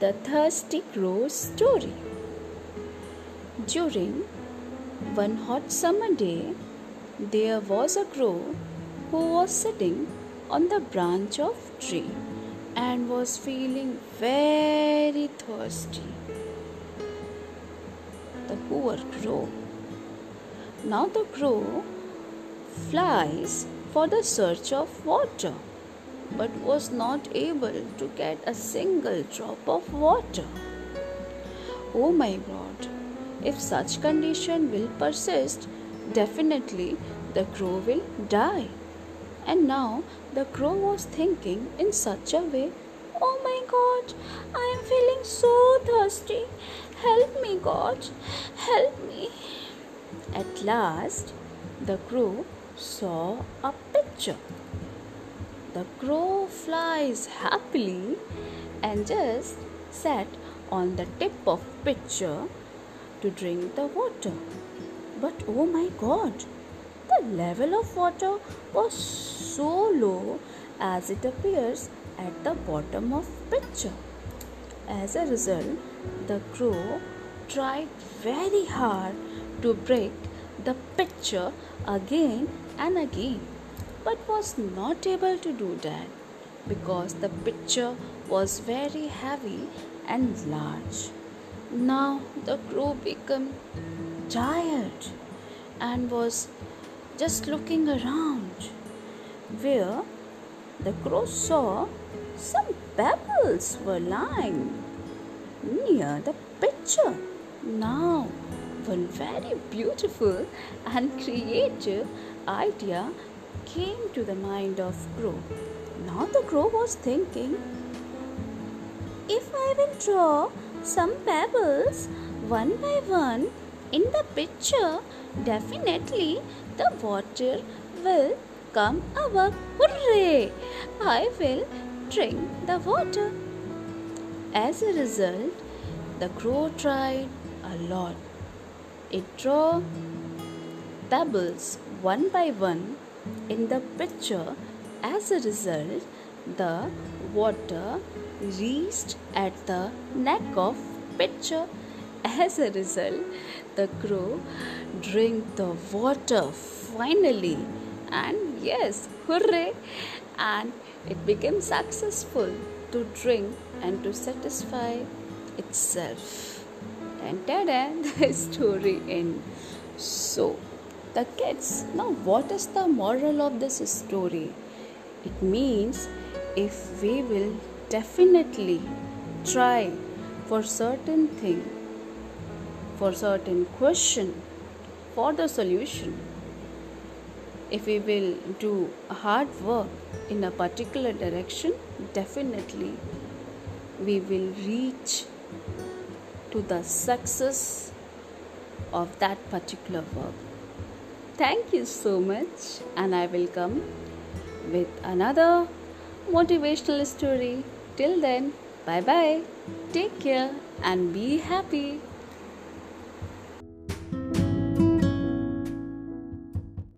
The Thirsty Crow's Story. During one hot summer day, there was a crow who was sitting on the branch of tree and was feeling very thirsty. The poor crow. Now the crow flies for the search of water but was not able to get a single drop of water. Oh my god, if such condition will persist, definitely the crow will die. And now the crow was thinking in such a way, Oh my god, I am feeling so thirsty. Help me, God, help me. At last, the crow saw a picture the crow flies happily and just sat on the tip of pitcher to drink the water. But oh my god, the level of water was so low as it appears at the bottom of pitcher. As a result, the crow tried very hard to break the pitcher again and again but was not able to do that because the pitcher was very heavy and large. Now the crow became tired and was just looking around where the crow saw some pebbles were lying near the pitcher. Now, one very beautiful and creative idea came to the mind of Crow. Now the crow was thinking, if I will draw some pebbles one by one in the picture, definitely the water will come above. Hooray! I will drink the water. As a result, the crow tried a lot. It drew pebbles one by one in the pitcher. As a result, the water reached at the neck of pitcher. As a result, the crow drank the water finally, and yes, hooray! And it became successful to drink and to satisfy itself. And tada, the story ends. So, the kids. Now, what is the moral of this story? It means if we will definitely try for certain thing, for certain question, for the solution, if we will do hard work in a particular direction, definitely we will reach to the success of that particular work. Thank you so much, and I will come with another motivational story. Till then, bye bye. Take care and be happy.